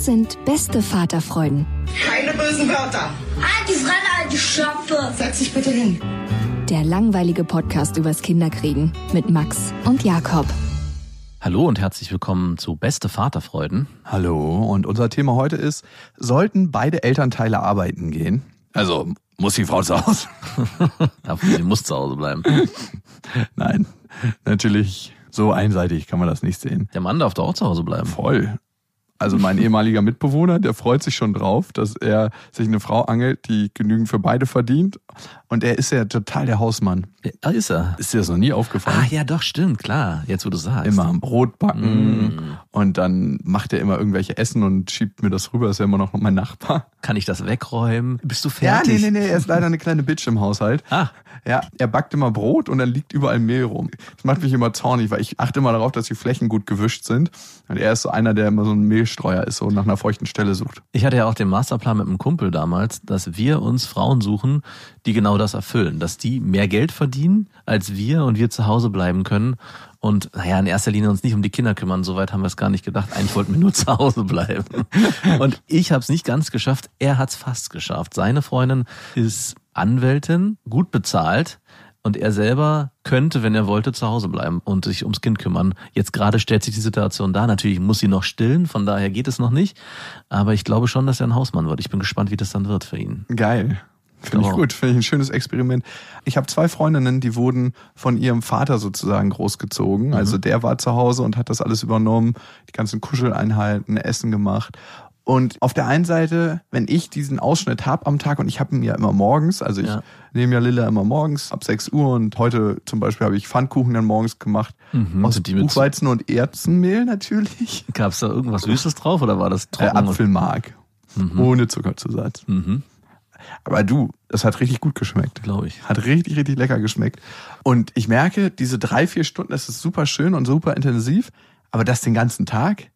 Das sind beste Vaterfreuden. Keine bösen Wörter. Die Fremde, alte Schöpfe! Setz dich bitte hin. Der langweilige Podcast übers Kinderkriegen mit Max und Jakob. Hallo und herzlich willkommen zu Beste Vaterfreuden. Hallo, und unser Thema heute ist, sollten beide Elternteile arbeiten gehen? Also, muss die Frau zu Hause? Sie muss zu Hause bleiben. Nein, natürlich, so einseitig kann man das nicht sehen. Der Mann darf doch auch zu Hause bleiben. Voll. Also mein ehemaliger Mitbewohner, der freut sich schon drauf, dass er sich eine Frau angelt, die genügend für beide verdient. Und er ist ja total der Hausmann. Ja, ist er. Ist dir das noch nie aufgefallen? Ah ja, doch, stimmt, klar. Jetzt, wo du sagst. Immer am Brot backen Mm. und dann macht er immer irgendwelche Essen und schiebt mir das rüber. Ist ja immer noch mein Nachbar. Kann ich das wegräumen? Bist du Ja, fertig? nee, nee, nee, er ist leider eine kleine Bitch im Haushalt. Ah, Ja, er backt immer Brot und dann liegt überall Mehl rum. Das macht mich immer zornig, weil ich achte immer darauf, dass die Flächen gut gewischt sind. Und er ist so einer, der immer so ein Mehlstreuer ist und nach einer feuchten Stelle sucht. ich hatte ja auch den Masterplan mit einem Kumpel damals, dass wir uns Frauen suchen, die genau das erfüllen. Dass die mehr Geld verdienen als wir und wir zu Hause bleiben können. Und naja, in erster Linie uns nicht um die Kinder kümmern. Soweit haben wir es gar nicht gedacht. Eigentlich wollten wir nur zu Hause bleiben. Und ich habe es nicht ganz geschafft. Er hat es fast geschafft. Seine Freundin ist Anwältin, gut bezahlt. Und er selber könnte, wenn er wollte, zu Hause bleiben und sich ums Kind kümmern. Jetzt gerade stellt sich die Situation da. Natürlich muss sie noch stillen, von daher geht es noch nicht. Aber ich glaube schon, dass er ein Hausmann wird. Ich bin gespannt, wie das dann wird für ihn. Geil. Finde ich Genau. gut, finde ich ein schönes Experiment. Ich habe zwei Freundinnen, die wurden von ihrem Vater sozusagen großgezogen. Also der war zu Hause und hat das alles übernommen, die ganzen Kuscheleinheiten, Essen gemacht. Und auf der einen Seite, wenn ich diesen Ausschnitt hab am Tag und ich habe ihn ja immer morgens, also ich Ja. nehme ja Lilla immer morgens ab 6 Uhr und heute zum Beispiel habe ich Pfannkuchen dann morgens gemacht Mhm. aus Sind die mit- Buchweizen und Erzenmehl natürlich, Gab es da irgendwas Süßes drauf oder war das äh, trocken? und- Apfelmark, ohne Zuckerzusatz. Mhm, Aber du, das hat richtig gut geschmeckt. glaube ich. Hat richtig, richtig lecker geschmeckt. Und ich merke, diese drei, vier Stunden, das ist super schön und super intensiv, aber das den ganzen Tag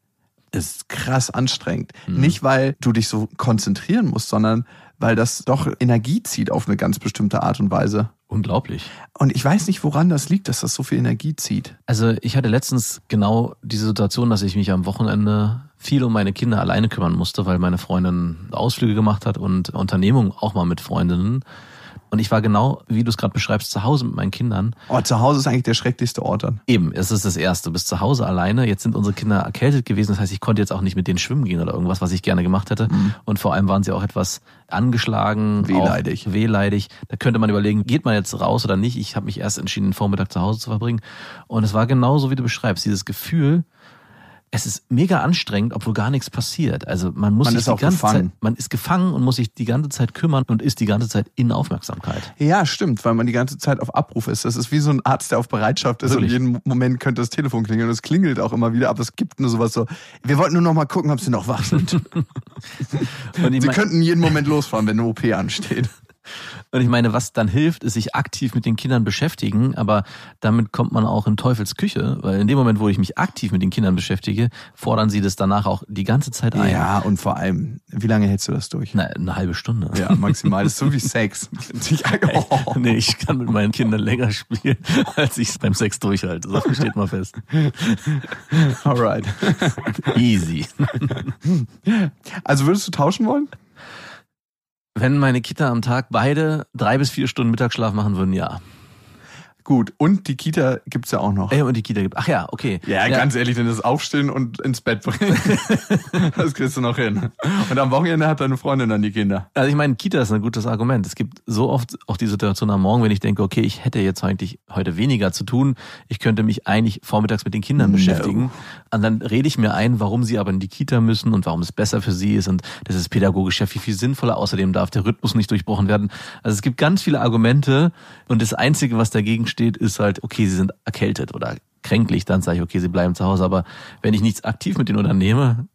ist krass anstrengend. Nicht, weil du dich so konzentrieren musst, sondern weil das doch Energie zieht auf eine ganz bestimmte Art und Weise. Unglaublich. Und ich weiß nicht, woran das liegt, dass das so viel Energie zieht. Also ich hatte letztens genau diese Situation, dass ich mich am Wochenende viel um meine Kinder alleine kümmern musste, weil meine Freundin Ausflüge gemacht hat und Unternehmungen auch mal mit Freundinnen. Und ich war genau, wie du es gerade beschreibst, zu Hause mit meinen Kindern. Oh, zu Hause ist eigentlich der schrecklichste Ort dann. Eben, es ist das Erste. Du bist zu Hause alleine. Jetzt sind unsere Kinder erkältet gewesen. Das heißt, ich konnte jetzt auch nicht mit denen schwimmen gehen oder irgendwas, was ich gerne gemacht hätte. Und vor allem waren sie auch etwas angeschlagen. Wehleidig. Wehleidig. Da könnte man überlegen, geht man jetzt raus oder nicht. Ich habe mich erst entschieden, den Vormittag zu Hause zu verbringen. Und es war genauso, wie du beschreibst. Dieses Gefühl, es ist mega anstrengend, obwohl gar nichts passiert. Also man muss Man sich ist die ganze gefangen. Zeit, man ist gefangen und muss sich die ganze Zeit kümmern und ist die ganze Zeit in Aufmerksamkeit. Ja, stimmt, weil man die ganze Zeit auf Abruf ist. Das ist wie so ein Arzt, der auf Bereitschaft ist Wirklich. und jeden Moment könnte das Telefon klingeln und es klingelt auch immer wieder, aber es gibt nur sowas so, wir wollten nur noch mal gucken, ob sie noch wach sind. Sie könnten jeden Moment losfahren, wenn eine OP ansteht. Und ich meine, was dann hilft, ist sich aktiv mit den Kindern beschäftigen, aber damit kommt man auch in Teufels Küche, weil in dem Moment, wo ich mich aktiv mit den Kindern beschäftige, fordern sie das danach auch die ganze Zeit ein. Ja, und vor allem, wie lange hältst du das durch? Na, eine halbe Stunde. Ja, maximal. Das ist so wie Sex. Ich- oh. Nee, ich kann mit meinen Kindern länger spielen, als ich es beim Sex durchhalte. Das steht mal fest. Alright. Easy. Also würdest du tauschen wollen? Wenn meine Kinder am Tag beide drei bis vier Stunden Mittagsschlaf machen würden, ja. Gut, und die Kita gibt's ja auch noch. Ey, und die Kita gibt. Ach ja, okay. Ja, ganz ehrlich, wenn das Aufstehen und ins Bett bringen, das kriegst du noch hin. Und am Wochenende hat deine Freundin dann die Kinder. Also ich meine, Kita ist ein gutes Argument. Es gibt so oft auch die Situation am Morgen, wenn ich denke, okay, ich hätte jetzt eigentlich heute weniger zu tun. Ich könnte mich eigentlich vormittags mit den Kindern No. beschäftigen. Und dann rede ich mir ein, warum sie aber in die Kita müssen und warum es besser für sie ist. Und das ist pädagogisch ja viel, viel sinnvoller. Außerdem darf der Rhythmus nicht durchbrochen werden. Also es gibt ganz viele Argumente. Und das Einzige, was dagegen steht, ist halt, okay, sie sind erkältet oder kränklich. Dann sage ich, okay, sie bleiben zu Hause. Aber wenn ich nichts aktiv mit denen unternehme,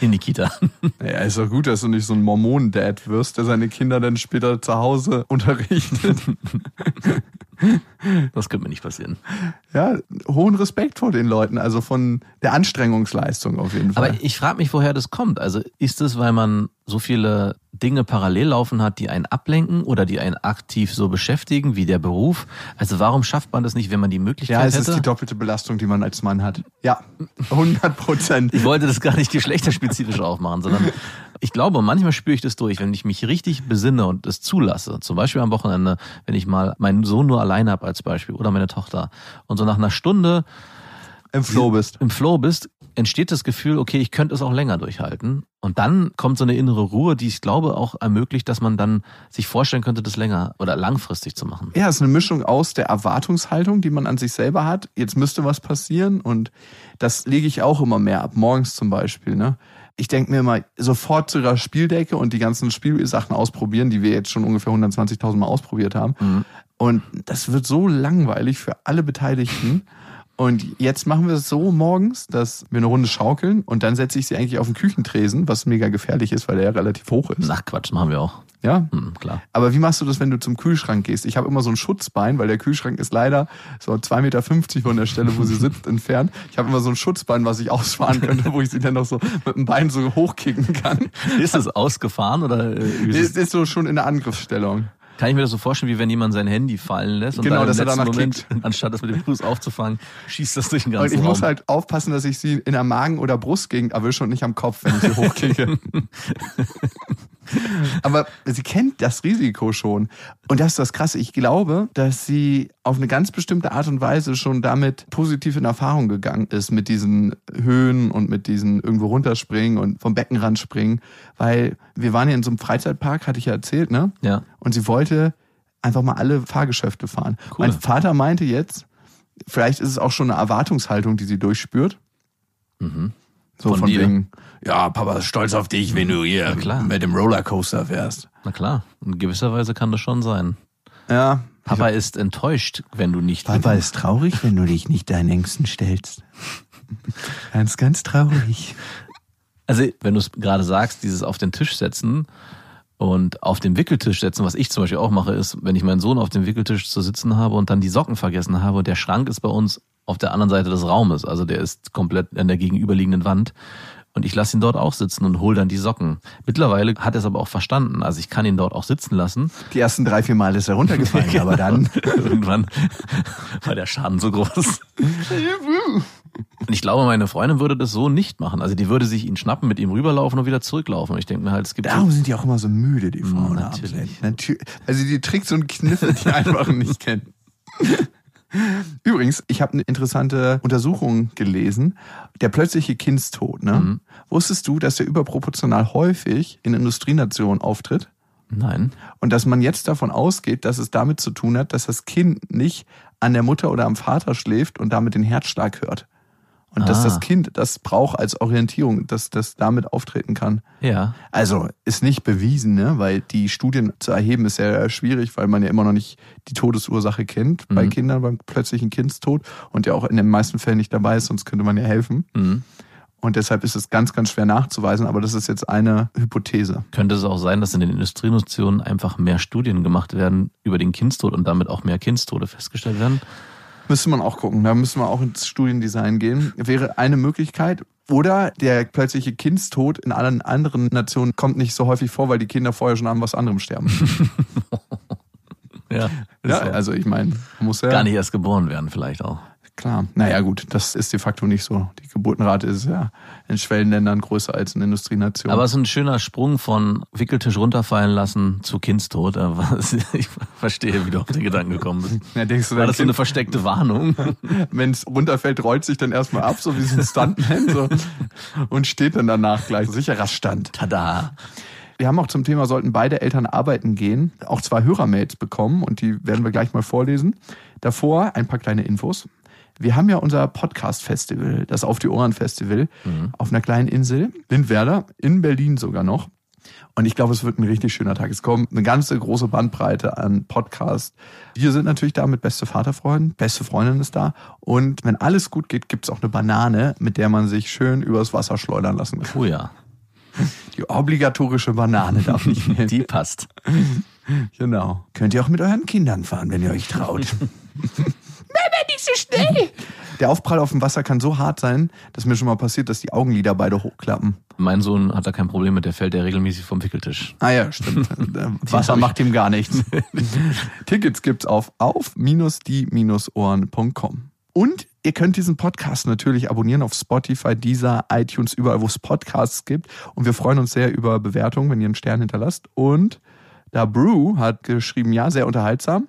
in die Kita. Ja, ist doch gut, dass du nicht so ein Mormonen-Dad wirst, der seine Kinder dann später zu Hause unterrichtet. Das könnte mir nicht passieren. Ja, hohen Respekt vor den Leuten, also von der Anstrengungsleistung auf jeden Fall. Aber ich frage mich, woher das kommt. Also ist es, weil man so viele Dinge parallel laufen hat, die einen ablenken oder die einen aktiv so beschäftigen wie der Beruf? Also warum schafft man das nicht, wenn man die Möglichkeit ja, es hätte? ist die doppelte Belastung, die man als Mann hat. Ja, 100 Prozent. ich wollte das gar nicht geschlechterspezifisch aufmachen, sondern ich glaube, manchmal spüre ich das durch, wenn ich mich richtig besinne und es zulasse. Zum Beispiel am Wochenende, wenn ich mal meinen Sohn nur alleine habe als Beispiel oder meine Tochter. Und so nach einer Stunde Im Flow bist. im Flow bist, entsteht das Gefühl, okay, ich könnte es auch länger durchhalten. Und dann kommt so eine innere Ruhe, die ich glaube auch ermöglicht, dass man dann sich vorstellen könnte, das länger oder langfristig zu machen. Ja, es ist eine Mischung aus der Erwartungshaltung, die man an sich selber hat. Jetzt müsste was passieren und das lege ich auch immer mehr ab, morgens zum Beispiel. Ne? Ich denke mir immer, sofort zu ihrer Spieldecke und die ganzen Spielsachen ausprobieren, die wir jetzt schon ungefähr 120.000 Mal ausprobiert haben. Und das wird so langweilig für alle Beteiligten. Und jetzt machen wir es so morgens, dass wir eine Runde schaukeln und dann setze ich sie eigentlich auf den Küchentresen, was mega gefährlich ist, weil der ja relativ hoch ist. Ach Quatsch, machen wir auch. Ja, Hm, klar. aber wie machst du das, wenn du zum Kühlschrank gehst? Ich habe immer so ein Schutzbein, weil der Kühlschrank ist leider so 2,50 Meter von der Stelle, wo sie sitzt, entfernt. Ich habe immer so ein Schutzbein, was ich ausfahren könnte, wo ich sie dann noch so mit dem Bein so hochkicken kann. Ist es ausgefahren oder äh, wie ist ist so schon in der Angriffsstellung. Kann ich mir das so vorstellen, wie wenn jemand sein Handy fallen lässt und Genau, dass er danach Moment, anstatt das mit dem Fuß aufzufangen, schießt das durch den Und ganzen ich Raum. muss halt aufpassen, dass ich sie in der Magen- oder Brustgegend erwische und nicht am Kopf, wenn ich sie hochkicke. Aber sie kennt das Risiko schon. Und das ist das Krasse. Ich glaube, dass sie auf eine ganz bestimmte Art und Weise schon damit positiv in Erfahrung gegangen ist, mit diesen Höhen und mit diesen irgendwo runterspringen und vom Beckenrand springen. Weil wir waren ja in so einem Freizeitpark, hatte ich ja erzählt, ne? ja. Und sie wollte einfach mal alle Fahrgeschäfte fahren. Cool. Mein Vater meinte jetzt, vielleicht ist es auch schon eine Erwartungshaltung, die sie durchspürt. Mhm. So Von von, dir? wegen, ja, Papa ist stolz auf dich, wenn du hier mit dem Rollercoaster fährst. Na klar, in gewisser Weise kann das schon sein. Ja. Papa ist enttäuscht, wenn du nicht. Papa ist traurig, wenn du dich nicht deinen Ängsten stellst. ganz, ganz traurig. Also, wenn du es gerade sagst, dieses auf den Tisch setzen und auf den Wickeltisch setzen, was ich zum Beispiel auch mache, ist, wenn ich meinen Sohn auf dem Wickeltisch zu sitzen habe und dann die Socken vergessen habe und der Schrank ist bei uns auf der anderen Seite des Raumes, also der ist komplett an der gegenüberliegenden Wand. Und ich lasse ihn dort auch sitzen und hole dann die Socken. Mittlerweile hat er es aber auch verstanden. Also ich kann ihn dort auch sitzen lassen. Die ersten drei, vier Mal ist er runtergefallen, aber dann. Irgendwann war der Schaden so groß. Und ich glaube, meine Freundin würde das so nicht machen. Also die würde sich ihn schnappen, mit ihm rüberlaufen und wieder zurücklaufen. Und ich denke mir halt, es gibt Darum sind die auch immer so müde, die Frauen. Natürlich. abends. Natürlich. Also die Tricks und Kniffe, die einfach nicht kennen. Übrigens, ich habe eine interessante Untersuchung gelesen. Der plötzliche Kindstod. Ne? Mhm. Wusstest du, dass der überproportional häufig in Industrienationen auftritt? Nein. Und dass man jetzt davon ausgeht, dass es damit zu tun hat, dass das Kind nicht an der Mutter oder am Vater schläft und damit den Herzschlag hört. Und dass Ah. das Kind das braucht als Orientierung, dass das damit auftreten kann. Ja. Also ist nicht bewiesen, ne? weil die Studien zu erheben ist ja schwierig, weil man ja immer noch nicht die Todesursache kennt bei Mhm. Kindern beim plötzlichen Kindstod und ja auch in den meisten Fällen nicht dabei ist, sonst könnte man ja helfen. Mhm. Und deshalb ist es ganz, ganz schwer nachzuweisen, aber das ist jetzt eine Hypothese. Könnte es auch sein, dass in den Industrienationen einfach mehr Studien gemacht werden über den Kindstod und damit auch mehr Kindstode festgestellt werden? Müsste man auch gucken. Da müssen wir auch ins Studiendesign gehen. Wäre eine Möglichkeit. Oder der plötzliche Kindstod in allen anderen Nationen kommt nicht so häufig vor, weil die Kinder vorher schon an was anderem sterben. Ja. ja, so. also ich meine, muss ja. Gar nicht erst geboren werden vielleicht auch. Klar. Naja, gut, das ist de facto nicht so. Die Geburtenrate ist ja in Schwellenländern größer als in Industrienationen. Aber es ist ein schöner Sprung von Wickeltisch runterfallen lassen zu Kindstod. Aber Ich verstehe, wie du auf den Gedanken gekommen bist. ja, denkst du, War das so eine versteckte Warnung? wenn es runterfällt, rollt sich dann erstmal ab, so wie so ein Stuntman, so, und steht dann danach gleich. Sicherer Stand. Tada. Wir haben auch zum Thema, sollten beide Eltern arbeiten gehen, auch zwei Hörermails bekommen und die werden wir gleich mal vorlesen. Davor ein paar kleine Infos. Wir haben ja unser Podcast-Festival, das Auf die Ohren-Festival, auf einer kleinen Insel, Lindwerder, in Berlin sogar noch. Und ich glaube, es wird ein richtig schöner Tag. Es kommt eine ganze große Bandbreite an Podcasts. Wir sind natürlich da mit beste Vaterfreunden, beste Freundin ist da. Und wenn alles gut geht, gibt es auch eine Banane, mit der man sich schön übers Wasser schleudern lassen kann. Oh ja, Die obligatorische Banane darf nicht fehlen. die passt. Genau. Könnt ihr auch mit euren Kindern fahren, wenn ihr euch traut. Mama, nicht so schnell! Der Aufprall auf dem Wasser kann so hart sein, dass mir schon mal passiert, dass die Augenlider beide hochklappen. Mein Sohn hat da kein Problem mit, der fällt ja regelmäßig vom Wickeltisch. Ah ja, stimmt. Wasser macht ihm gar nichts. Tickets gibt's auf auf-die-ohren.com. Und ihr könnt diesen Podcast natürlich abonnieren auf Spotify, Deezer, iTunes, überall, wo es Podcasts gibt. Und wir freuen uns sehr über Bewertungen, wenn ihr einen Stern hinterlasst. Und da Brew hat geschrieben, ja, sehr unterhaltsam.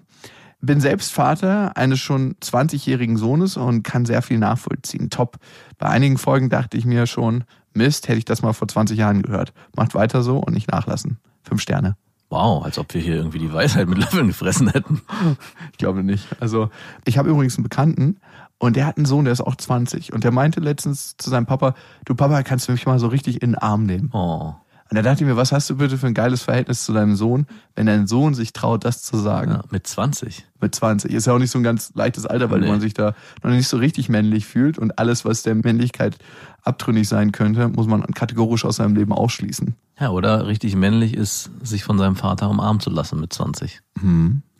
Bin selbst Vater eines schon 20-jährigen Sohnes und kann sehr viel nachvollziehen. Top. Bei einigen Folgen dachte ich mir schon, Mist, hätte ich das mal vor 20 Jahren gehört. Macht weiter so und nicht nachlassen. Fünf Sterne. Wow, als ob wir hier irgendwie die Weisheit mit Löffeln gefressen hätten. Ich glaube nicht. Also, ich habe übrigens einen Bekannten und der hat einen Sohn, der ist auch 20. Und der meinte letztens zu seinem Papa, du Papa, kannst du mich mal so richtig in den Arm nehmen? Oh, Und da dachte ich mir, was hast du bitte für ein geiles Verhältnis zu deinem Sohn, wenn dein Sohn sich traut, das zu sagen? ja, mit 20. Mit 20. Ist ja auch nicht so ein ganz leichtes Alter, weil Nee. man sich da noch nicht so richtig männlich fühlt und alles, was der Männlichkeit abtrünnig sein könnte, muss man kategorisch aus seinem Leben ausschließen. Ja, oder richtig männlich ist, sich von seinem Vater umarmen zu lassen mit 20.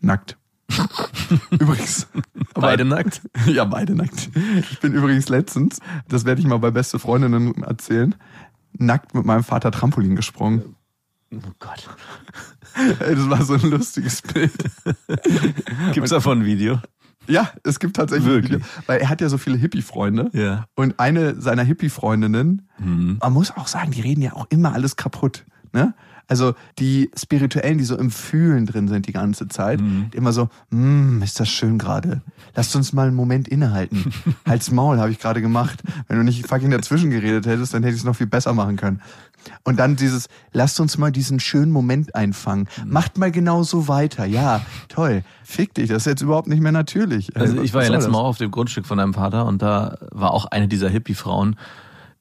Nackt. übrigens. aber- Beide nackt? Ja, beide nackt. Ich bin übrigens letztens, das werde ich mal bei beste Freundinnen erzählen, nackt mit meinem Vater Trampolin gesprungen. Oh Gott. Das war so ein lustiges Bild. Gibt's davon ein Video? Ja, es gibt tatsächlich Wirklich? Video, weil er hat ja so viele Hippie-Freunde. Ja. Und eine seiner Hippie-Freundinnen, Mhm. man muss auch sagen, die reden ja auch immer alles kaputt. Ne? Also die Spirituellen, die so im Fühlen drin sind die ganze Zeit, Mhm. immer so, mm, ist das schön gerade. Lasst uns mal einen Moment innehalten. Halt's Maul, habe ich gerade gemacht. Wenn du nicht fucking dazwischen geredet hättest, dann hätte ich es noch viel besser machen können. Und dann dieses, lasst uns mal diesen schönen Moment einfangen. Mhm. Macht mal genau so weiter. Ja, toll. Fick dich, das ist jetzt überhaupt nicht mehr natürlich. Also Was ich war ja letztes? Mal auch auf dem Grundstück von deinem Vater und da war auch eine dieser Hippie-Frauen,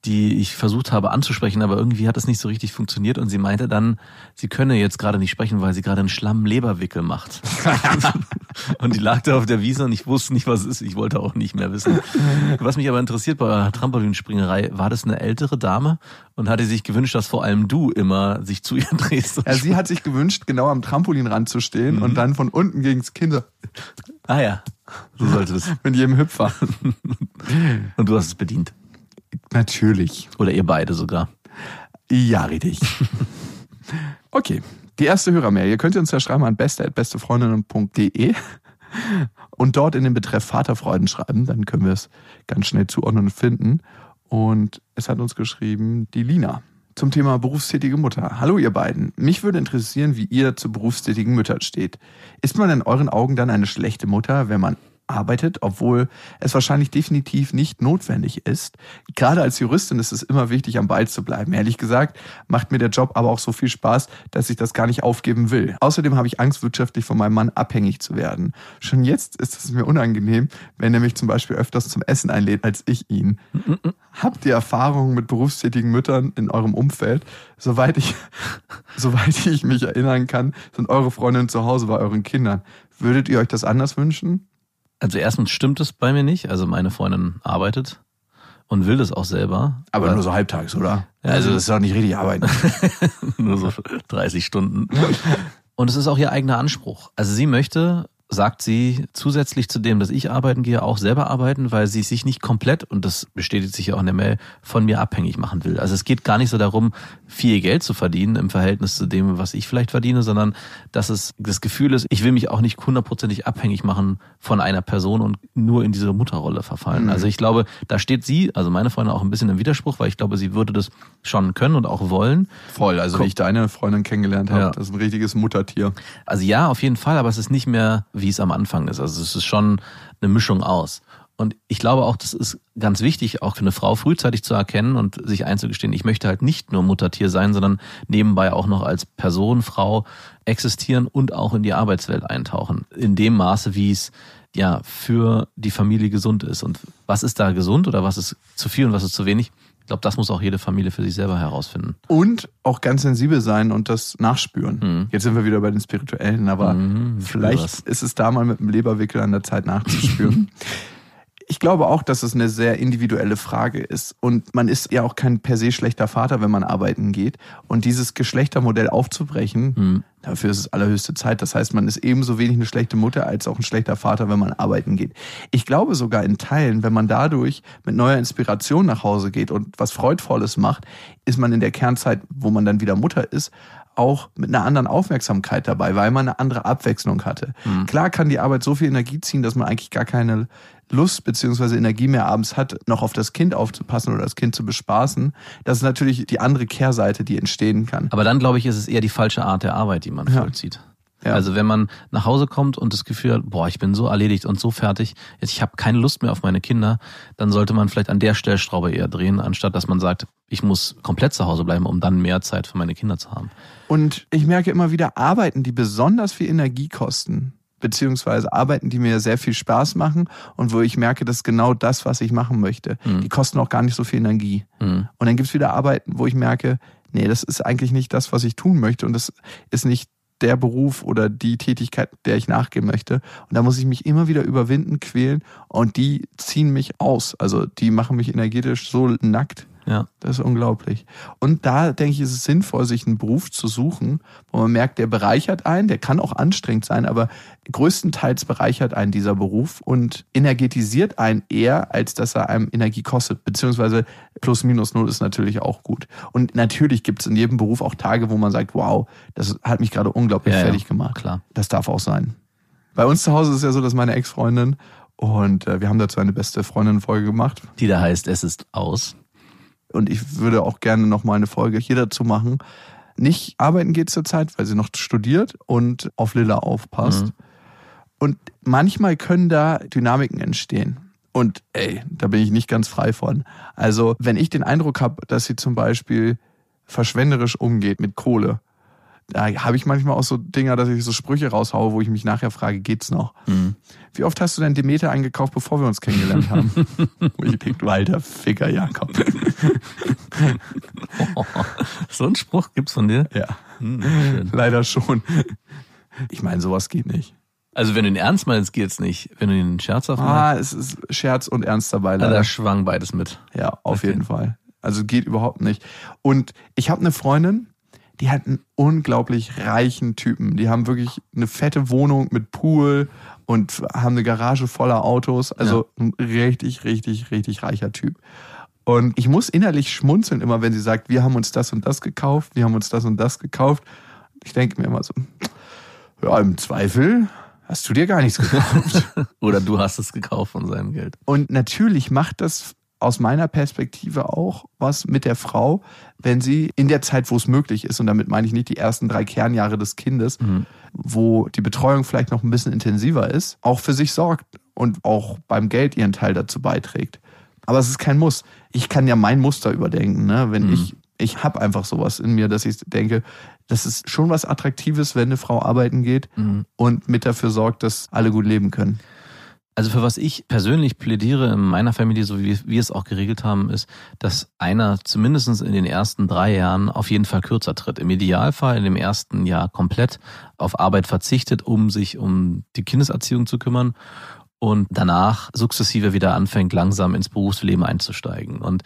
die ich versucht habe anzusprechen, aber irgendwie hat es nicht so richtig funktioniert und sie meinte dann, sie könne jetzt gerade nicht sprechen, weil sie gerade einen Schlamm-Leberwickel macht. und die lag da auf der Wiese und ich wusste nicht, was es ist. Ich wollte auch nicht mehr wissen. Was mich aber interessiert bei eurer Trampolinspringerei, war das eine ältere Dame und hatte sich gewünscht, dass vor allem du immer sich zu ihr drehst? Ja, sie hat sich gewünscht, genau am Trampolinrand zu stehen Mhm. und dann von unten gegens Kind so ah ja, so sollte das. mit jedem Hüpfer. Und du hast es bedient. Natürlich. Oder ihr beide sogar. Ja, richtig. Okay, die erste Hörermail. Ihr könnt uns ja schreiben an beste.bestefreundinnen.de und dort in den Betreff Vaterfreuden schreiben. Dann können wir es ganz schnell zuordnen und finden. Und es hat uns geschrieben die Lina zum Thema berufstätige Mutter. Hallo ihr beiden. Mich würde interessieren, wie ihr zu berufstätigen Müttern steht. Ist man in euren Augen dann eine schlechte Mutter, wenn man arbeitet, obwohl es wahrscheinlich definitiv nicht notwendig ist. Gerade als Juristin ist es immer wichtig, am Ball zu bleiben. Ehrlich gesagt macht mir der Job aber auch so viel Spaß, dass ich das gar nicht aufgeben will. Außerdem habe ich Angst, wirtschaftlich von meinem Mann abhängig zu werden. Schon jetzt ist es mir unangenehm, wenn er mich zum Beispiel öfters zum Essen einlädt als ich ihn. Habt ihr Erfahrungen mit berufstätigen Müttern in eurem Umfeld? Soweit ich, soweit ich mich erinnern kann, sind eure Freundinnen zu Hause bei euren Kindern. Würdet ihr euch das anders wünschen? Also erstens stimmt es bei mir nicht. Also meine Freundin arbeitet und will das auch selber. Aber nur so halbtags, oder? Ja, also also- das ist doch nicht richtig arbeiten. nur so 30 Stunden. Und es ist auch ihr eigener Anspruch. Also sie möchte sagt sie zusätzlich zu dem, dass ich arbeiten gehe, auch selber arbeiten, weil sie sich nicht komplett, und das bestätigt sich ja auch in der Mail, von mir abhängig machen will. Also es geht gar nicht so darum, viel Geld zu verdienen im Verhältnis zu dem, was ich vielleicht verdiene, sondern dass es das Gefühl ist, ich will mich auch nicht hundertprozentig abhängig machen von einer Person und nur in diese Mutterrolle verfallen. Mhm. Also ich glaube, da steht sie, also meine Freundin auch ein bisschen im Widerspruch, weil ich glaube, sie würde das schon können und auch wollen. Voll. Also Komm. wie ich deine Freundin kennengelernt habe, Ja. das ist ein richtiges Muttertier. Also ja, auf jeden Fall, aber es ist nicht mehr, wie es am Anfang ist. Also es ist schon eine Mischung aus. Und ich glaube auch, das ist ganz wichtig, auch für eine Frau frühzeitig zu erkennen und sich einzugestehen, ich möchte halt nicht nur Muttertier sein, sondern nebenbei auch noch als Person, Frau existieren und auch in die Arbeitswelt eintauchen. In dem Maße, wie es ja für die Familie gesund ist. Und was ist da gesund oder was ist zu viel und was ist zu wenig? Ich glaube, das muss auch jede Familie für sich selber herausfinden. Und auch ganz sensibel sein und das nachspüren. Mhm. Jetzt sind wir wieder bei den Spirituellen, aber Mhm, vielleicht ist es da mal mit dem Leberwickel an der Zeit nachzuspüren. Ich glaube auch, dass es eine sehr individuelle Frage ist. Und man ist ja auch kein per se schlechter Vater, wenn man arbeiten geht. Und dieses Geschlechtermodell aufzubrechen, Mhm. dafür ist es allerhöchste Zeit. Das heißt, man ist ebenso wenig eine schlechte Mutter als auch ein schlechter Vater, wenn man arbeiten geht. Ich glaube sogar in Teilen, wenn man dadurch mit neuer Inspiration nach Hause geht und was Freudvolles macht, ist man in der Kernzeit, wo man dann wieder Mutter ist, auch mit einer anderen Aufmerksamkeit dabei, weil man eine andere Abwechslung hatte. Klar kann die Arbeit so viel Energie ziehen, dass man eigentlich gar keine Lust beziehungsweise Energie mehr abends hat, noch auf das Kind aufzupassen oder das Kind zu bespaßen. Das ist natürlich die andere Kehrseite, die entstehen kann. Aber dann, glaube ich, ist es eher die falsche Art der Arbeit, die man Ja. vollzieht. Ja. Also wenn man nach Hause kommt und das Gefühl hat, boah, ich bin so erledigt und so fertig, jetzt ich habe keine Lust mehr auf meine Kinder, dann sollte man vielleicht an der Stellschraube eher drehen, anstatt dass man sagt, ich muss komplett zu Hause bleiben, um dann mehr Zeit für meine Kinder zu haben. Und ich merke immer wieder Arbeiten, die besonders viel Energie kosten, beziehungsweise Arbeiten, die mir sehr viel Spaß machen und wo ich merke, das ist genau das, was ich machen möchte. Die kosten auch gar nicht so viel Energie. Mhm. Und dann gibt's wieder Arbeiten, wo ich merke, nee, das ist eigentlich nicht das, was ich tun möchte und das ist nicht der Beruf oder die Tätigkeit, der ich nachgehen möchte. Und da muss ich mich immer wieder überwinden, quälen und die ziehen mich aus. Also die machen mich energetisch so nackt. Ja. Das ist unglaublich. Und da denke ich, ist es sinnvoll, sich einen Beruf zu suchen, wo man merkt, der bereichert einen, der kann auch anstrengend sein, aber größtenteils bereichert einen dieser Beruf und energetisiert einen eher, als dass er einem Energie kostet. Beziehungsweise plus minus null ist natürlich auch gut. Und natürlich gibt es in jedem Beruf auch Tage, wo man sagt, wow, das hat mich gerade unglaublich Ja, ja, fertig gemacht. klar. Das darf auch sein. Bei uns zu Hause ist es ja so, dass meine Ex-Freundin und äh, wir haben dazu eine beste Freundin-Folge gemacht. Die da heißt, es ist aus. Und ich würde auch gerne noch mal eine Folge hier dazu machen. Nicht arbeiten geht zurzeit, weil sie noch studiert und auf Lilla aufpasst. Mhm. Und manchmal können da Dynamiken entstehen. Und ey, da bin ich nicht ganz frei von. Also, wenn ich den Eindruck habe, dass sie zum Beispiel verschwenderisch umgeht mit Kohle, da habe ich manchmal auch so Dinger, dass ich so Sprüche raushaue, wo ich mich nachher frage, geht's noch? Mhm. Wie oft hast du denn Demeter eingekauft, bevor wir uns kennengelernt haben? wo ich denke, alter Ficker, Jakob. so einen Spruch gibt's von dir? ja. Hm, schön. Leider schon. Ich meine, sowas geht nicht. Also wenn du ihn ernst meinst, geht's nicht. Wenn du ihn scherzhaft meinst, Ah, es ist Scherz und Ernst dabei. ah, da schwang beides mit. Ja, auf Okay. jeden Fall. Also geht überhaupt nicht. Und ich habe eine Freundin, die hat einen unglaublich reichen Typen. Die haben wirklich eine fette Wohnung mit Pool und haben eine Garage voller Autos. Also ein richtig, richtig, richtig reicher Typ. Und ich muss innerlich schmunzeln immer, wenn sie sagt, wir haben uns das und das gekauft, wir haben uns das und das gekauft. Ich denke mir immer so, ja, im Zweifel hast du dir gar nichts gekauft. Oder du hast es gekauft von seinem Geld. Und natürlich macht das aus meiner Perspektive auch was mit der Frau, wenn sie in der Zeit, wo es möglich ist, und damit meine ich nicht die ersten drei Kernjahre des Kindes, wo die Betreuung vielleicht noch ein bisschen intensiver ist, auch für sich sorgt und auch beim Geld ihren Teil dazu beiträgt. Aber es ist kein Muss. Ich kann ja mein Muster überdenken, ne? wenn ich ich habe einfach sowas in mir, dass ich denke, das ist schon was Attraktives, wenn eine Frau arbeiten geht und mit dafür sorgt, dass alle gut leben können. Also für was ich persönlich plädiere in meiner Familie, so wie wir es auch geregelt haben, ist, dass einer zumindest in den ersten drei Jahren auf jeden Fall kürzer tritt. Im Idealfall in dem ersten Jahr komplett auf Arbeit verzichtet, um sich um die Kindeserziehung zu kümmern und danach sukzessive wieder anfängt, langsam ins Berufsleben einzusteigen. Und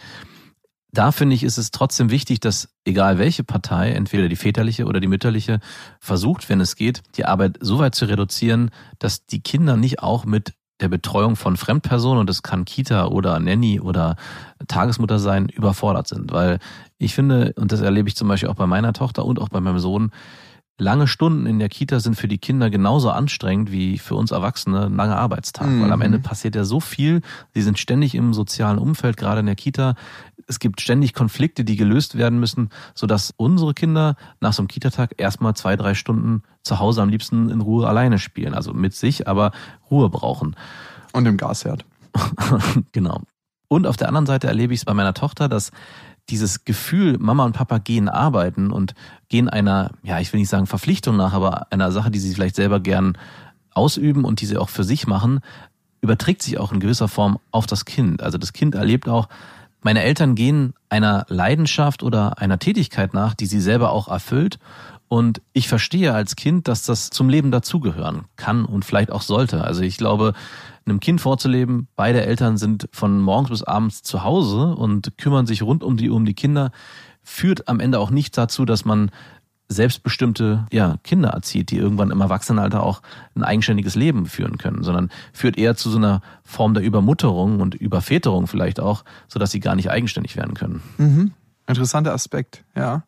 da finde ich, ist es trotzdem wichtig, dass egal welche Partei, entweder die väterliche oder die mütterliche, versucht, wenn es geht, die Arbeit so weit zu reduzieren, dass die Kinder nicht auch mit der Betreuung von Fremdpersonen, und das kann Kita oder Nanny oder Tagesmutter sein, überfordert sind. Weil ich finde, und das erlebe ich zum Beispiel auch bei meiner Tochter und auch bei meinem Sohn, lange Stunden in der Kita sind für die Kinder genauso anstrengend wie für uns Erwachsene ein langer Arbeitstag. Mhm. Weil am Ende passiert ja so viel. Sie sind ständig im sozialen Umfeld, gerade in der Kita. Es gibt ständig Konflikte, die gelöst werden müssen, sodass unsere Kinder nach so einem Kita-Tag erstmal zwei, drei Stunden zu Hause am liebsten in Ruhe alleine spielen. Also mit sich, aber Ruhe brauchen. Und im Gasherd. genau. Und auf der anderen Seite erlebe ich es bei meiner Tochter, dass dieses Gefühl, Mama und Papa gehen arbeiten und gehen einer, ja, ich will nicht sagen Verpflichtung nach, aber einer Sache, die sie vielleicht selber gern ausüben und die sie auch für sich machen, überträgt sich auch in gewisser Form auf das Kind. Also das Kind erlebt auch, meine Eltern gehen einer Leidenschaft oder einer Tätigkeit nach, die sie selber auch erfüllt. Und ich verstehe als Kind, dass das zum Leben dazugehören kann und vielleicht auch sollte. Also ich glaube, einem Kind vorzuleben, beide Eltern sind von morgens bis abends zu Hause und kümmern sich rund um die, um die Kinder, führt am Ende auch nicht dazu, dass man selbstbestimmte ja, Kinder erzieht, die irgendwann im Erwachsenenalter auch ein eigenständiges Leben führen können, sondern führt eher zu so einer Form der Übermutterung und Überväterung vielleicht auch, sodass sie gar nicht eigenständig werden können. Mhm. Interessanter Aspekt, ja.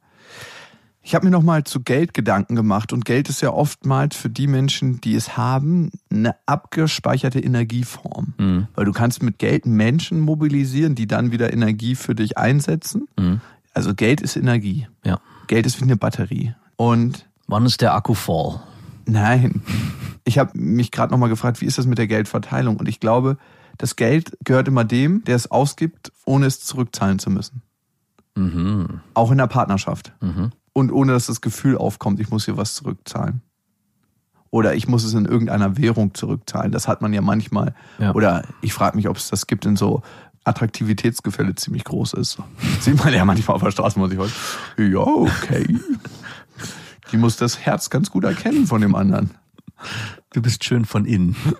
Ich habe mir noch mal zu Geld Gedanken gemacht und Geld ist ja oftmals für die Menschen, die es haben, eine abgespeicherte Energieform. Mhm. Weil du kannst mit Geld Menschen mobilisieren, die dann wieder Energie für dich einsetzen. Mhm. Also Geld ist Energie. Ja. Geld ist wie eine Batterie. Und Wann ist der Akku voll? Nein. Ich habe mich gerade noch mal gefragt, wie ist das mit der Geldverteilung? Und ich glaube, das Geld gehört immer dem, der es ausgibt, ohne es zurückzahlen zu müssen. Mhm. Auch in der Partnerschaft. Mhm. Und ohne dass das Gefühl aufkommt, ich muss hier was zurückzahlen. Oder ich muss es in irgendeiner Währung zurückzahlen. Das hat man ja manchmal. Ja. Oder ich frage mich, ob es das gibt in so Attraktivitätsgefälle ziemlich groß ist. Sieht man ja manchmal auf der Straße, muss ich heute. Ja, okay. Die muss das Herz ganz gut erkennen von dem anderen. Du bist schön von innen.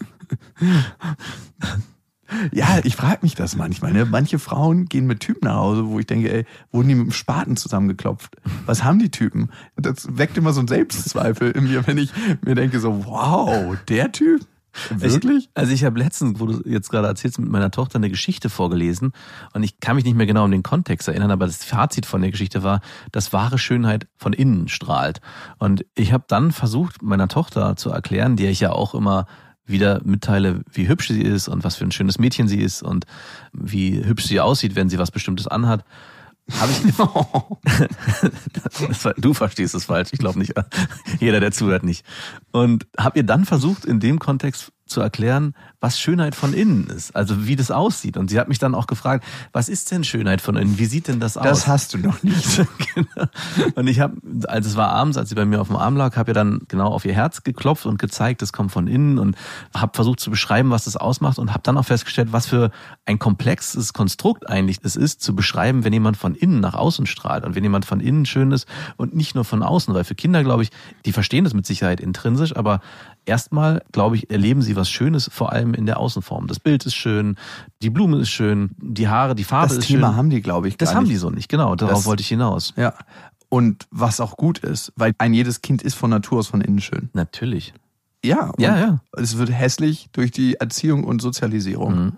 Ja, ich frage mich das manchmal. Ne? Manche Frauen gehen mit Typen nach Hause, wo ich denke, ey, wurden die mit dem Spaten zusammengeklopft? Was haben die Typen? Das weckt immer so einen Selbstzweifel in mir, wenn ich mir denke, so, wow, der Typ? Wirklich? Ich, also ich habe letztens, wo du jetzt gerade erzählst, mit meiner Tochter eine Geschichte vorgelesen und ich kann mich nicht mehr genau um den Kontext erinnern, aber das Fazit von der Geschichte war, dass wahre Schönheit von innen strahlt. Und ich habe dann versucht, meiner Tochter zu erklären, der ich ja auch immer wieder mitteile, wie hübsch sie ist und was für ein schönes Mädchen sie ist und wie hübsch sie aussieht, wenn sie was Bestimmtes anhat. Habe ich war, du verstehst es falsch, ich glaube nicht. Jeder, der zuhört, nicht. Und habe ihr dann versucht, in dem Kontext zu erklären, was Schönheit von innen ist, also wie das aussieht. Und sie hat mich dann auch gefragt, was ist denn Schönheit von innen? Wie sieht denn das aus? Das hast du noch nicht. genau. Und ich habe, als es war abends, als sie bei mir auf dem Arm lag, habe ihr dann genau auf ihr Herz geklopft und gezeigt, es kommt von innen und habe versucht zu beschreiben, was das ausmacht und habe dann auch festgestellt, was für ein komplexes Konstrukt eigentlich es ist, zu beschreiben, wenn jemand von innen nach außen strahlt und wenn jemand von innen schön ist und nicht nur von außen. Weil für Kinder, glaube ich, die verstehen das mit Sicherheit intrinsisch, aber erstmal, glaube ich, erleben sie was Schönes, vor allem in der Außenform. Das Bild ist schön, die Blume ist schön, die Haare, die Farbe Das ist Thema schön. haben die, glaube ich, das gar haben nicht. die so nicht, genau. Darauf Das- wollte ich hinaus. Ja. Und was auch gut ist, weil ein jedes Kind ist von Natur aus von innen schön. Natürlich. Ja. Ja, ja. Es wird hässlich durch die Erziehung und Sozialisierung. Mhm.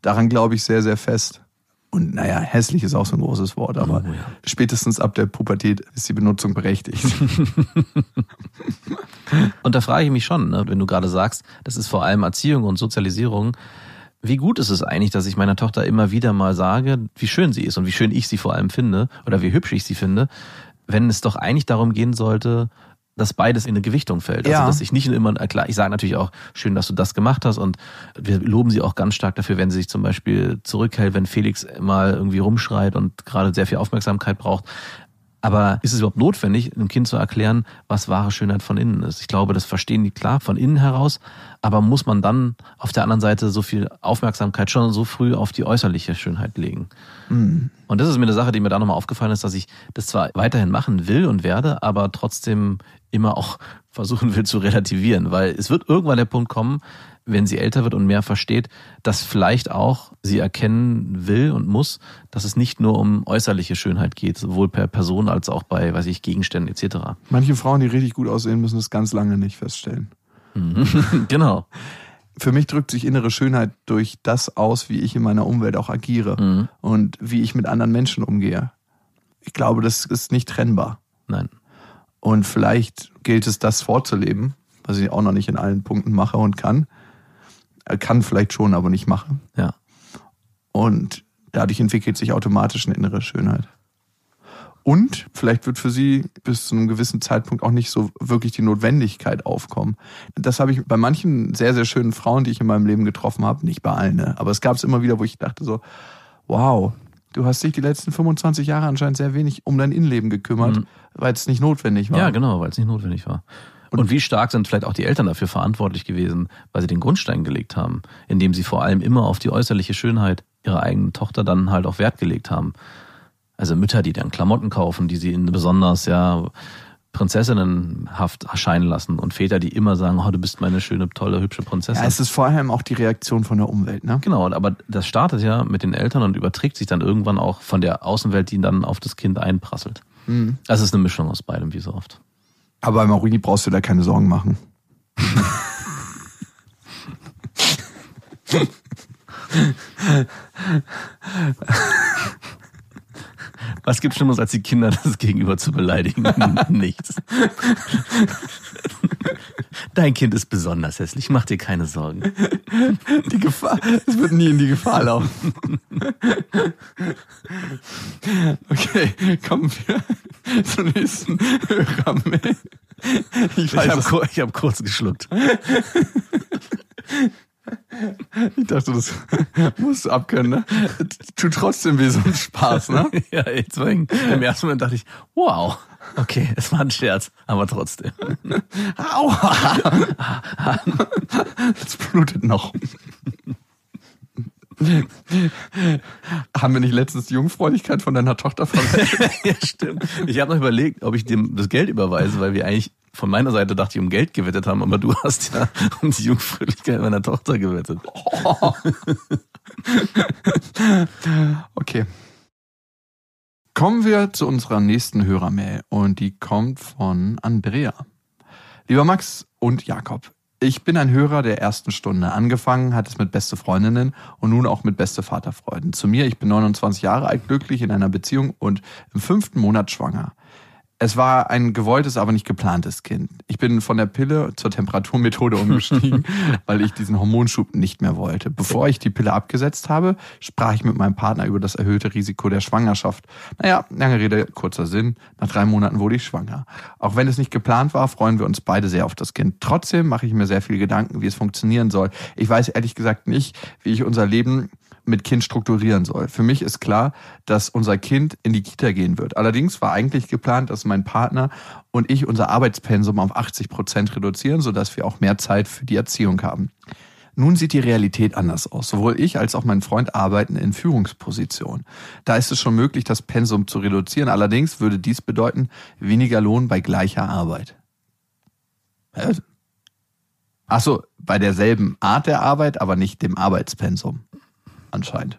Daran glaube ich sehr, sehr fest. Und naja, hässlich ist auch so ein großes Wort, aber Oh, ja. spätestens ab der Pubertät ist die Benutzung berechtigt. Und da frage ich mich schon, ne, wenn du gerade sagst, das ist vor allem Erziehung und Sozialisierung. Wie gut ist es eigentlich, dass ich meiner Tochter immer wieder mal sage, wie schön sie ist und wie schön ich sie vor allem finde oder wie hübsch ich sie finde, wenn es doch eigentlich darum gehen sollte, dass beides in eine Gewichtung fällt. Also Ja. dass ich nicht nur immer, klar, ich sage natürlich auch, schön, dass du das gemacht hast und wir loben sie auch ganz stark dafür, wenn sie sich zum Beispiel zurückhält, wenn Felix mal irgendwie rumschreit und gerade sehr viel Aufmerksamkeit braucht. Aber ist es überhaupt notwendig, einem Kind zu erklären, was wahre Schönheit von innen ist? Ich glaube, das verstehen die klar von innen heraus, aber muss man dann auf der anderen Seite so viel Aufmerksamkeit schon so früh auf die äußerliche Schönheit legen? Und das ist mir eine Sache, die mir da nochmal aufgefallen ist, dass ich das zwar weiterhin machen will und werde, aber trotzdem immer auch versuchen will zu relativieren, weil es wird irgendwann der Punkt kommen, wenn sie älter wird und mehr versteht, dass vielleicht auch sie erkennen will und muss, dass es nicht nur um äußerliche Schönheit geht, sowohl per Person als auch bei, weiß ich, Gegenständen etc. Manche Frauen, die richtig gut aussehen, müssen es ganz lange nicht feststellen. genau. Für mich drückt sich innere Schönheit durch das aus, wie ich in meiner Umwelt auch agiere Mhm. und wie ich mit anderen Menschen umgehe. Ich glaube, das ist nicht trennbar. Nein. Und vielleicht gilt es, das vorzuleben, was ich auch noch nicht in allen Punkten mache und kann. Kann vielleicht schon, aber nicht mache. Ja. Und dadurch entwickelt sich automatisch eine innere Schönheit. Und vielleicht wird für sie bis zu einem gewissen Zeitpunkt auch nicht so wirklich die Notwendigkeit aufkommen. Das habe ich bei manchen sehr, sehr schönen Frauen, die ich in meinem Leben getroffen habe, nicht bei allen, ne? aber es gab es immer wieder, wo ich dachte so, wow, du hast dich die letzten 25 Jahre anscheinend sehr wenig um dein Innenleben gekümmert, Mhm. weil es nicht notwendig war. Ja, genau, weil es nicht notwendig war. Und, wie stark sind vielleicht auch die Eltern dafür verantwortlich gewesen, weil sie den Grundstein gelegt haben, indem sie vor allem immer auf die äußerliche Schönheit ihrer eigenen Tochter dann halt auch Wert gelegt haben. Also Mütter, die dann Klamotten kaufen, die sie in besonders ja prinzessinnenhaft erscheinen lassen und Väter, die immer sagen, oh, du bist meine schöne, tolle, hübsche Prinzessin. Ja, es ist vor allem auch die Reaktion von der Umwelt, ne? Genau, aber das startet ja mit den Eltern und überträgt sich dann irgendwann auch von der Außenwelt, die dann auf das Kind einprasselt. Mhm. Das ist eine Mischung aus beidem, wie so oft. Aber bei Marini brauchst du da keine Sorgen machen. Was gibt Schlimmeres, als die Kinder das Gegenüber zu beleidigen? Nichts. Dein Kind ist besonders hässlich, mach dir keine Sorgen. Die Gefahr, es wird nie in die Gefahr laufen. Okay, kommen wir zur nächsten Hörermail. Ich Ich habe hab kurz geschluckt. Ich dachte, das musst du abkönnen, ne? Tut trotzdem weh, so ein Spaß, ne? Ja, deswegen, im ersten Moment dachte ich, wow, okay, es war ein Scherz, aber trotzdem. Aua! Das blutet noch. Haben wir nicht letztens die Jungfräulichkeit von deiner Tochter verwendet? ja, stimmt. Ich habe noch überlegt, ob ich dem das Geld überweise, weil wir eigentlich von meiner Seite dachte ich um Geld gewettet haben, aber du hast ja um die Jungfräulichkeit meiner Tochter gewettet. Okay. Kommen wir zu unserer nächsten Hörermail und die kommt von Andrea. Lieber Max und Jakob, ich bin ein Hörer der ersten Stunde. Angefangen hat es mit beste Freundinnen und nun auch mit beste Vaterfreuden. Zu mir, ich bin 29 Jahre alt, glücklich in einer Beziehung und im fünften Monat schwanger. Es war ein gewolltes, aber nicht geplantes Kind. Ich bin von der Pille zur Temperaturmethode umgestiegen, weil ich diesen Hormonschub nicht mehr wollte. Bevor ich die Pille abgesetzt habe, sprach ich mit meinem Partner über das erhöhte Risiko der Schwangerschaft. Naja, lange Rede, kurzer Sinn. Nach drei Monaten wurde ich schwanger. Auch wenn es nicht geplant war, freuen wir uns beide sehr auf das Kind. Trotzdem mache ich mir sehr viel Gedanken, wie es funktionieren soll. Ich weiß ehrlich gesagt nicht, wie ich unser Leben mit Kind strukturieren soll. Für mich ist klar, dass unser Kind in die Kita gehen wird. Allerdings war eigentlich geplant, dass mein Partner und ich unser Arbeitspensum auf 80 Prozent reduzieren, sodass wir auch mehr Zeit für die Erziehung haben. Nun sieht die Realität anders aus. Sowohl ich als auch mein Freund arbeiten in Führungsposition. Da ist es schon möglich, das Pensum zu reduzieren. Allerdings würde dies bedeuten, weniger Lohn bei gleicher Arbeit. Ach so, bei derselben Art der Arbeit, aber nicht dem Arbeitspensum anscheinend.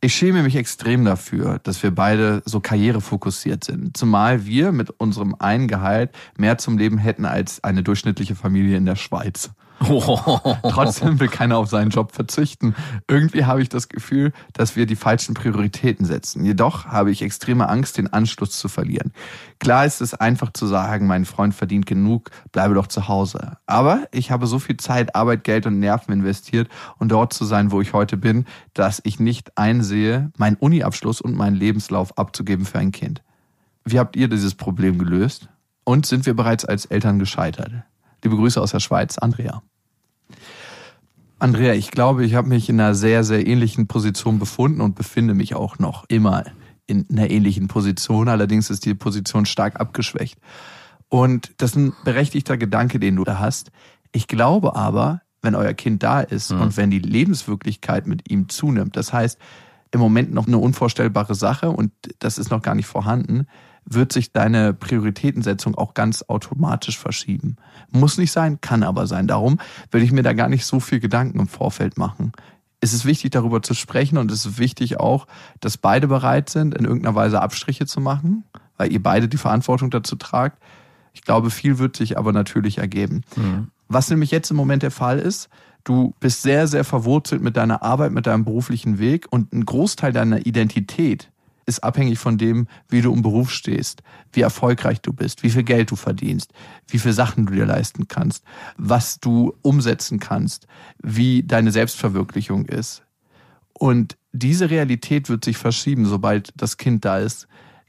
Ich schäme mich extrem dafür, dass wir beide so karrierefokussiert sind. Zumal wir mit unserem einen Gehalt mehr zum Leben hätten als eine durchschnittliche Familie in der Schweiz. Trotzdem will keiner auf seinen Job verzichten. Irgendwie habe ich das Gefühl, dass wir die falschen Prioritäten setzen. Jedoch habe ich extreme Angst, den Anschluss zu verlieren. Klar ist es einfach zu sagen, mein Freund verdient genug, bleibe doch zu Hause. Aber ich habe so viel Zeit, Arbeit, Geld und Nerven investiert, um dort zu sein, wo ich heute bin, dass ich nicht einsehe, meinen Uniabschluss und meinen Lebenslauf abzugeben für ein Kind. Wie habt ihr dieses Problem gelöst? Und sind wir bereits als Eltern gescheitert? Liebe Grüße aus der Schweiz, Andrea. Andrea, ich glaube, ich habe mich in einer sehr, sehr ähnlichen Position befunden und befinde mich auch noch immer in einer ähnlichen Position. Allerdings ist die Position stark abgeschwächt. Und das ist ein berechtigter Gedanke, den du da hast. Ich glaube aber, wenn euer Kind da ist und wenn die Lebenswirklichkeit mit ihm zunimmt, das heißt, im Moment noch eine unvorstellbare Sache und das ist noch gar nicht vorhanden, wird sich deine Prioritätensetzung auch ganz automatisch verschieben. Muss nicht sein, kann aber sein. Darum will ich mir da gar nicht so viel Gedanken im Vorfeld machen. Es ist wichtig, darüber zu sprechen und es ist wichtig auch, dass beide bereit sind, in irgendeiner Weise Abstriche zu machen, weil ihr beide die Verantwortung dazu tragt. Ich glaube, viel wird sich aber natürlich ergeben. Mhm. Was nämlich jetzt im Moment der Fall ist, du bist sehr, sehr verwurzelt mit deiner Arbeit, mit deinem beruflichen Weg und ein Großteil deiner Identität ist abhängig von dem, wie du im Beruf stehst, wie erfolgreich du bist, wie viel Geld du verdienst, wie viele Sachen du dir leisten kannst, was du umsetzen kannst, wie deine Selbstverwirklichung ist. Und diese Realität wird sich verschieben, sobald das Kind da ist.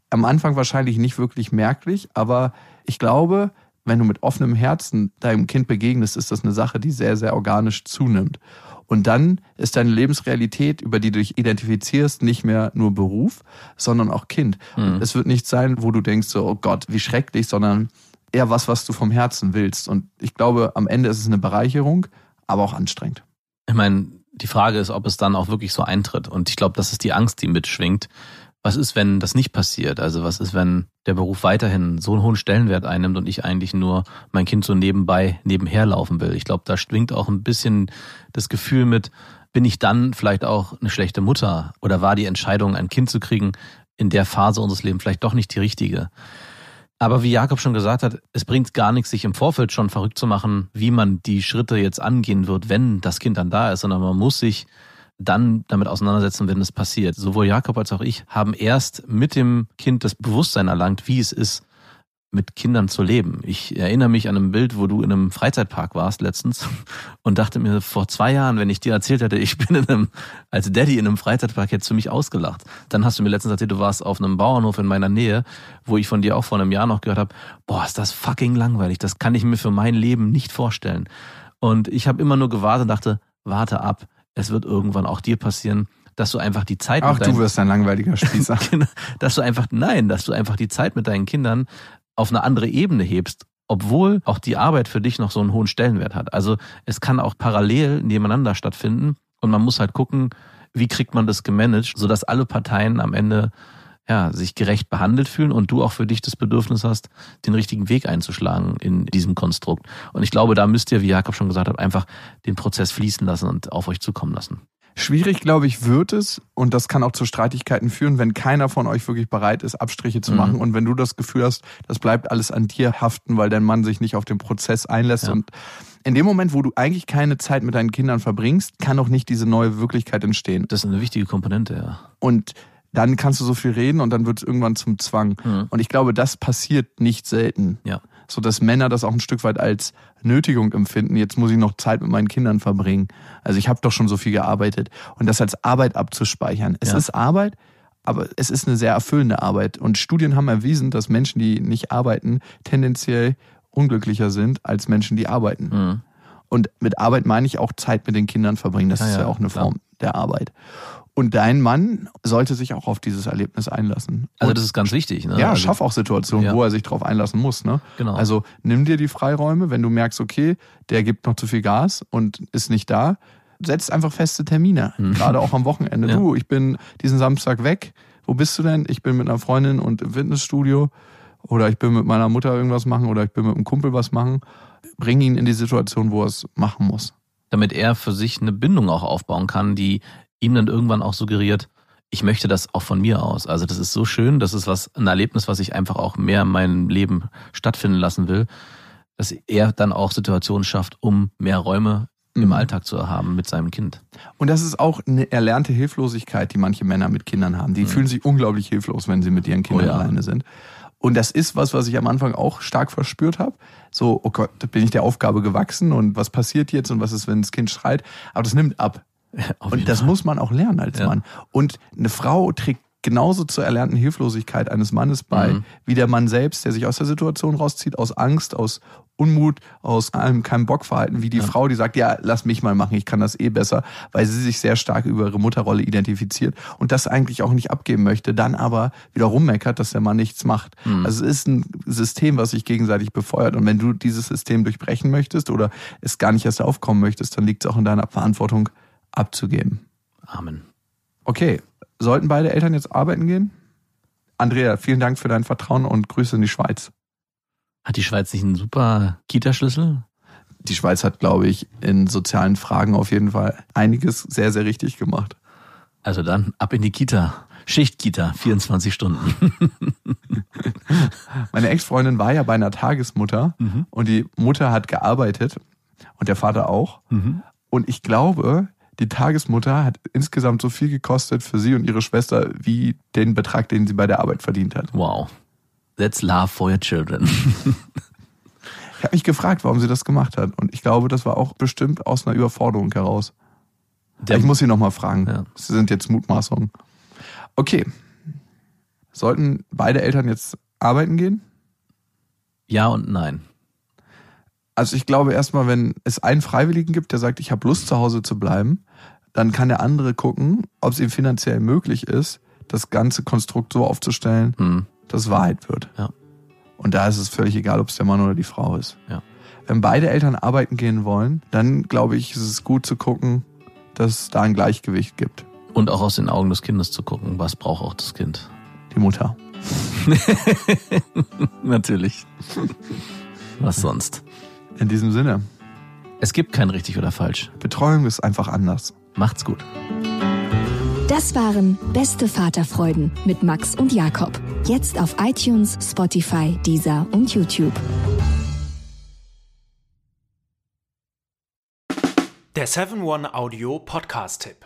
Am Anfang wahrscheinlich nicht wirklich merklich, aber ich glaube, wenn du mit offenem Herzen deinem Kind begegnest, ist das eine Sache, die sehr, sehr organisch zunimmt. Und dann ist deine Lebensrealität, über die du dich identifizierst, nicht mehr nur Beruf, sondern auch Kind. Mhm. Es wird nicht sein, wo du denkst, so, oh Gott, wie schrecklich, sondern eher was, was du vom Herzen willst. Und ich glaube, am Ende ist es eine Bereicherung, aber auch anstrengend. Ich meine, die Frage ist, ob es dann auch wirklich so eintritt. Und ich glaube, das ist die Angst, die mitschwingt. Was ist, wenn das nicht passiert? Also was ist, wenn der Beruf weiterhin so einen hohen Stellenwert einnimmt und ich eigentlich nur mein Kind so nebenbei nebenher laufen will? Ich glaube, da schwingt auch ein bisschen das Gefühl mit, bin ich dann vielleicht auch eine schlechte Mutter? Oder war die Entscheidung, ein Kind zu kriegen, in der Phase unseres Lebens vielleicht doch nicht die richtige? Aber wie Jakob schon gesagt hat, es bringt gar nichts, sich im Vorfeld schon verrückt zu machen, wie man die Schritte jetzt angehen wird, wenn das Kind dann da ist, sondern man muss sich dann damit auseinandersetzen, wenn es passiert. Sowohl Jakob als auch ich haben erst mit dem Kind das Bewusstsein erlangt, wie es ist, mit Kindern zu leben. Ich erinnere mich an ein Bild, wo du in einem Freizeitpark warst letztens und dachte mir vor zwei Jahren, wenn ich dir erzählt hätte, ich bin in einem, als Daddy in einem Freizeitpark, hättest du mich ausgelacht. Dann hast du mir letztens erzählt, du warst auf einem Bauernhof in meiner Nähe, wo ich von dir auch vor einem Jahr noch gehört habe, boah, ist das fucking langweilig, das kann ich mir für mein Leben nicht vorstellen. Und ich habe immer nur gewartet und dachte, warte ab, es wird irgendwann auch dir passieren, dass du einfach die Zeit deinen, du wirst ein langweiliger Spießer. Genau, dass du einfach, nein, dass du einfach die Zeit mit deinen Kindern auf eine andere Ebene hebst, obwohl auch die Arbeit für dich noch so einen hohen Stellenwert hat. Also es kann auch parallel nebeneinander stattfinden und man muss halt gucken, wie kriegt man das gemanagt, sodass alle Parteien am Ende ja, sich gerecht behandelt fühlen und du auch für dich das Bedürfnis hast, den richtigen Weg einzuschlagen in diesem Konstrukt. Und ich glaube, da müsst ihr, wie Jakob schon gesagt hat, einfach den Prozess fließen lassen und auf euch zukommen lassen. Schwierig, glaube ich, wird es, und das kann auch zu Streitigkeiten führen, wenn keiner von euch wirklich bereit ist, Abstriche zu Mhm. machen. Und wenn du das Gefühl hast, das bleibt alles an dir haften, weil dein Mann sich nicht auf den Prozess einlässt. Ja. Und in dem Moment, wo du eigentlich keine Zeit mit deinen Kindern verbringst, kann auch nicht diese neue Wirklichkeit entstehen. Das ist eine wichtige Komponente, ja. Und dann kannst du so viel reden und dann wird es irgendwann zum Zwang. Mhm. Und ich glaube, das passiert nicht selten. Ja. So dass Männer das auch ein Stück weit als Nötigung empfinden. Jetzt muss ich noch Zeit mit meinen Kindern verbringen. Also ich habe doch schon so viel gearbeitet. Und das als Arbeit abzuspeichern. Es Ja. ist Arbeit, aber es ist eine sehr erfüllende Arbeit. Und Studien haben erwiesen, dass Menschen, die nicht arbeiten, tendenziell unglücklicher sind als Menschen, die arbeiten. Mhm. Und mit Arbeit meine ich auch Zeit mit den Kindern verbringen. Das Ja, ist ja, ja, auch eine klar. Form der Arbeit. Und dein Mann sollte sich auch auf dieses Erlebnis einlassen. Also das ist ganz wichtig. Ne? ja, also, schaff auch Situationen, Ja. wo er sich drauf einlassen muss. Ne? Genau. Also nimm dir die Freiräume, wenn du merkst, okay, der gibt noch zu viel Gas und ist nicht da, setz einfach feste Termine, Mhm. gerade auch am Wochenende. Ja. Du, ich bin diesen Samstag weg. Wo bist du denn? Ich bin mit einer Freundin und im Fitnessstudio oder ich bin mit meiner Mutter irgendwas machen oder ich bin mit einem Kumpel was machen. Bring ihn in die Situation, wo er es machen muss. damit er für sich eine Bindung auch aufbauen kann, die ihm dann irgendwann auch suggeriert, ich möchte das auch von mir aus. Also das ist so schön, das ist was, ein Erlebnis, was ich einfach auch mehr in meinem Leben stattfinden lassen will, dass er dann auch Situationen schafft, um mehr Räume im Mhm. Alltag zu haben mit seinem Kind. Und das ist auch eine erlernte Hilflosigkeit, die manche Männer mit Kindern haben. Die fühlen sich unglaublich hilflos, wenn sie mit ihren Kindern Mhm. Oh ja. alleine sind. Und das ist was, was ich am Anfang auch stark verspürt habe. So, oh Gott, da bin ich der Aufgabe gewachsen und was passiert jetzt und was ist, wenn das Kind schreit. Aber das nimmt ab. Und das muss man auch lernen als Ja. Mann. Und eine Frau trägt genauso zur erlernten Hilflosigkeit eines Mannes bei, Mhm. wie der Mann selbst, der sich aus der Situation rauszieht, aus Angst, aus Unmut, aus einem keinem Bockverhalten, wie die Frau, die sagt, ja, lass mich mal machen, ich kann das eh besser, weil sie sich sehr stark über ihre Mutterrolle identifiziert und das eigentlich auch nicht abgeben möchte, dann aber wieder rummeckert, dass der Mann nichts macht. Mhm. Also es ist ein System, was sich gegenseitig befeuert und wenn du dieses System durchbrechen möchtest oder es gar nicht erst aufkommen möchtest, dann liegt es auch in deiner Verantwortung abzugeben. Amen. Okay, sollten beide Eltern jetzt arbeiten gehen? Andrea, vielen Dank für dein Vertrauen und Grüße in die Schweiz. Hat die Schweiz nicht einen super Kita-Schlüssel? Die Schweiz hat, glaube ich, in sozialen Fragen auf jeden Fall einiges sehr, sehr richtig gemacht. Also dann ab in die Kita. Schichtkita, 24 Stunden. Meine Ex-Freundin war ja bei einer Tagesmutter Mhm. und die Mutter hat gearbeitet und der Vater auch. Und ich glaube, die Tagesmutter hat insgesamt so viel gekostet für sie und ihre Schwester wie den Betrag, den sie bei der Arbeit verdient hat. Wow. That's love for your children. Ich habe mich gefragt, warum sie das gemacht hat. Und ich glaube, das war auch bestimmt aus einer Überforderung heraus. Der- ich muss sie nochmal fragen. Ja. Das sind jetzt Mutmaßungen. Okay. Sollten beide Eltern jetzt arbeiten gehen? ja und nein. Also ich glaube erstmal, wenn es einen Freiwilligen gibt, der sagt, ich habe Lust zu Hause zu bleiben, dann kann der andere gucken, ob es ihm finanziell möglich ist, das ganze Konstrukt so aufzustellen, Hm. dass Wahrheit wird. Ja. Und da ist es völlig egal, ob es der Mann oder die Frau ist. Ja. Wenn beide Eltern arbeiten gehen wollen, dann glaube ich, ist es gut zu gucken, dass es da ein Gleichgewicht gibt. Und auch aus den Augen des Kindes zu gucken, was braucht auch das Kind. Die Mutter. Natürlich. Was sonst? In diesem Sinne, Es gibt kein richtig oder falsch. Betreuung ist einfach anders. Macht's gut. Das waren Beste Vaterfreuden mit Max und Jakob. Jetzt auf iTunes, Spotify, Deezer und YouTube. Der 7-One-Audio-Podcast-Tipp.